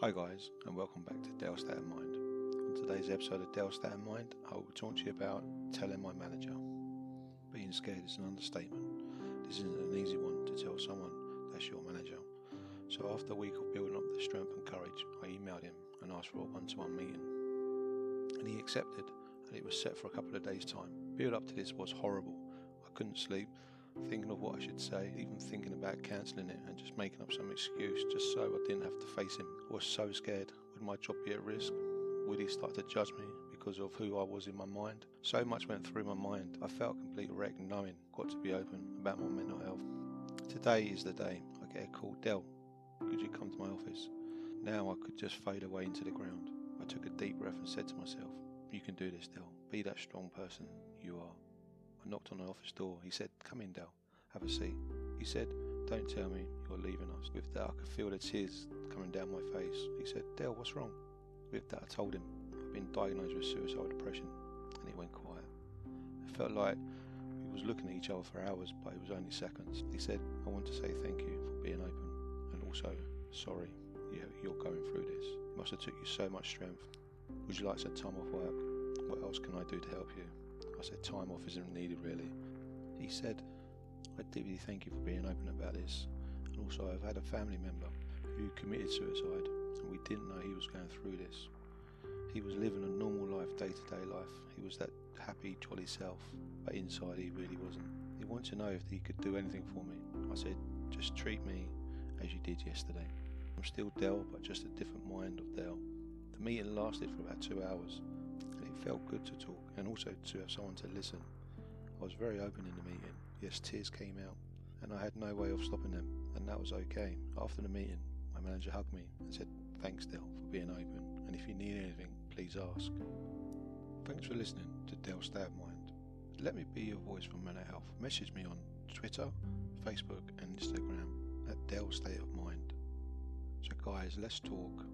Hi guys, and welcome back to Del's State of Mind. On today's episode of Del's State of Mind, I will talk to you about telling my manager. Being scared is an understatement. This isn't an easy one to tell someone that's your manager. So after a week of building up the strength and courage, I emailed him and asked for a one-to-one meeting. And he accepted, and it was set for a couple of days' time. Build up to this was horrible. I couldn't sleep, thinking of what I should say, even thinking about cancelling it and just making up some excuse just so I didn't have to face him. I was so scared. Would my job be at risk? Would he start to judge me because of who I was in my mind? So much went through my mind. I felt complete wreck knowing got to be open about my mental health. Today is the day I get a call. Del, could you come to my office? Now I could just fade away into the ground. I took a deep breath and said to myself, You can do this, Del. Be that strong person you are. Knocked on the office door. He said, Come in, Del. Have a seat. He said, Don't tell me you're leaving us. With that, I could feel the tears coming down my face. He said, Del, what's wrong? With that, I told him I've been diagnosed with suicidal depression, and he went quiet. It felt like we was looking at each other for hours, but it was only seconds. He said, I want to say thank you for being open, and also sorry you're going through this. It must have took you so much strength. Would you like some time off work? What else can I do to help you? I said, time off isn't needed really. He said, I deeply thank you for being open about this. And also, I've had a family member who committed suicide, and we didn't know he was going through this. He was living a normal life, day to day life. He was that happy, jolly self, but inside he really wasn't. He wanted to know if he could do anything for me. I said, just treat me as you did yesterday. I'm still Del, but just a different mind of Del. The meeting lasted for about two hours, felt good to talk and also to have someone to listen. I was very open in the meeting. Yes, tears came out, and I had no way of stopping them, and that was okay. After the meeting, my manager hugged me and said, Thanks, Del, for being open, and if you need anything, please ask. Thanks for listening to Del's State of Mind. Let me be your voice for mental health. Message me on Twitter, Facebook, and Instagram at Del's State of Mind. So, guys, let's talk.